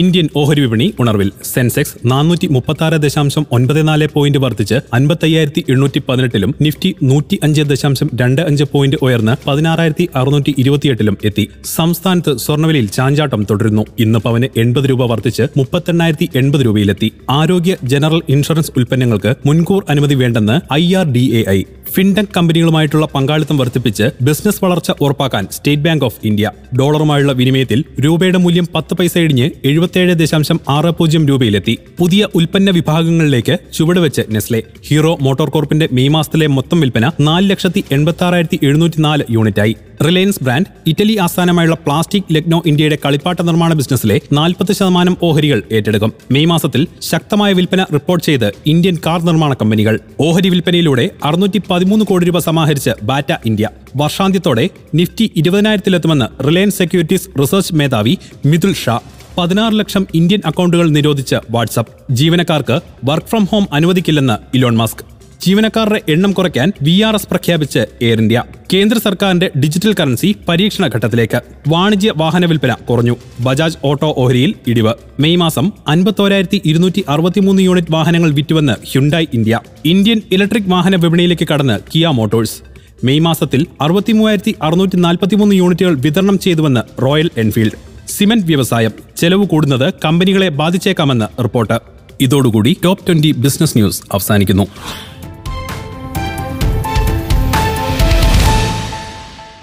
Indian ഓഹരി വിപണി ഉണർവിൽ Sensex നാനൂറ്റി മുപ്പത്തി ആറ് ദശാംശം ഒൻപത് നാല് പോയിന്റ് വർദ്ധിച്ച് അൻപത്തയ്യായിരത്തി എണ്ണൂറ്റി പതിനെട്ടിലും നിഫ്റ്റി നൂറ്റി അഞ്ച് ദശാംശം രണ്ട് അഞ്ച് പോയിന്റ് ഉയർന്ന് പതിനാറായിരത്തി അറുന്നൂറ്റി ഇരുപത്തിയെട്ടിലും എത്തി. സംസ്ഥാനത്ത് സ്വർണവിലയിൽ ചാഞ്ചാട്ടം തുടരുന്നു. ഇന്ന് പവന് എൺപത് രൂപ വർദ്ധിച്ച് മുപ്പത്തെണ്ണായിരത്തി എൺപത് രൂപയിലെത്തി. ആരോഗ്യ ജനറൽ ഇൻഷുറൻസ് ഉൽപ്പന്നങ്ങൾക്ക് മുൻകൂർ അനുമതി വേണ്ടെന്ന് I R D A I. Fintech കമ്പനികളുമായിട്ടുള്ള പങ്കാളിത്തം വർദ്ധിപ്പിച്ച് ബിസിനസ് വളർച്ച ഉറപ്പാക്കാൻ സ്റ്റേറ്റ് ബാങ്ക് ഓഫ് ഇന്ത്യ ഡോളറുമായുള്ള വിനിമയത്തിൽ രൂപയുടെ മൂല്യം പത്ത് പൈസ ഇടിഞ്ഞ് എഴുപത്തിയേഴ് ദശാംശം ആറ് പൂജ്യം രൂപയിലെത്തി. പുതിയ ഉൽപ്പന്ന വിഭാഗങ്ങളിലേക്ക് ചുവടുവെച്ച് നെസ്ലെ. ഹീറോ മോട്ടോർ കോർപ്പിന്റെ മെയ് മാസത്തിലെ മൊത്തം വിൽപ്പന നാല് ലക്ഷത്തി എൺപത്തി ആറായിരത്തി എഴുന്നൂറ്റി നാല് യൂണിറ്റായി. റിലയൻസ് ബ്രാൻഡ് ഇറ്റലി ആസ്ഥാനമായുള്ള പ്ലാസ്റ്റിക് ലഗ്നോ ഇന്ത്യയുടെ കളിപ്പാട്ട നിർമ്മാണ ബിസിനസ്സിലെ നാൽപ്പത് ശതമാനം ഓഹരികൾ ഏറ്റെടുക്കും. മെയ് മാസത്തിൽ ശക്തമായ വിൽപ്പന റിപ്പോർട്ട് ചെയ്ത് ഇന്ത്യൻ കാർ നിർമ്മാണ കമ്പനികൾ. ഓഹരി വിൽപ്പനയിലൂടെ അറുന്നൂറ്റി പതിമൂന്ന് കോടി രൂപ സമാഹരിച്ച് ബാറ്റ ഇന്ത്യ. വർഷാന്ത്യത്തോടെ നിഫ്റ്റി ഇരുപതിനായിരത്തിലെത്തുമെന്ന് റിലയൻസ് സെക്യൂരിറ്റീസ് റിസർച്ച് മേധാവി മിഥുൽ ഷാ. പതിനാറ് ലക്ഷം ഇന്ത്യൻ അക്കൗണ്ടുകൾ നിരോധിച്ച് വാട്സപ്പ് ജീവനക്കാർക്ക് വർക്ക് ഫ്രം ഹോം അനുവദിക്കില്ലെന്ന് ഇലോൺ മസ്ക്. ജീവനക്കാരുടെ എണ്ണം കുറയ്ക്കാൻ വി ആർ എസ് പ്രഖ്യാപിച്ച് എയർ ഇന്ത്യ കേന്ദ്ര സർക്കാരിന്റെ ഡിജിറ്റൽ കറൻസി പരീക്ഷണ ഘട്ടത്തിലേക്ക്. വാണിജ്യ വാഹന വിൽപ്പന കുറഞ്ഞു. ബജാജ് ഓട്ടോ ഓഹരിയിൽ ഇടിവ്. മെയ് മാസം അൻപത്തോരായിരത്തി ഇരുന്നൂറ്റി അറുപത്തിമൂന്ന് യൂണിറ്റ് വാഹനങ്ങൾ വിറ്റുവെന്ന് ഹ്യുണ്ടായി ഇന്ത്യ. ഇന്ത്യൻ ഇലക്ട്രിക് വാഹന വിപണിയിലേക്ക് കടന്ന് കിയ മോട്ടോഴ്സ്. മെയ് മാസത്തിൽ അറുപത്തിമൂവായിരത്തി അറുന്നൂറ്റി നാൽപ്പത്തിമൂന്ന് യൂണിറ്റുകൾ വിതരണം ചെയ്തുവെന്ന് റോയൽ എൻഫീൽഡ്. സിമന്റ് വ്യവസായം. ചെലവ് കൂടുന്നത് കമ്പനികളെ ബാധിച്ചേക്കാമെന്ന് റിപ്പോർട്ട്. ഇതോടുകൂടി ടോപ്പ് ട്വന്റി ബിസിനസ് ന്യൂസ് അവസാനിക്കുന്നു.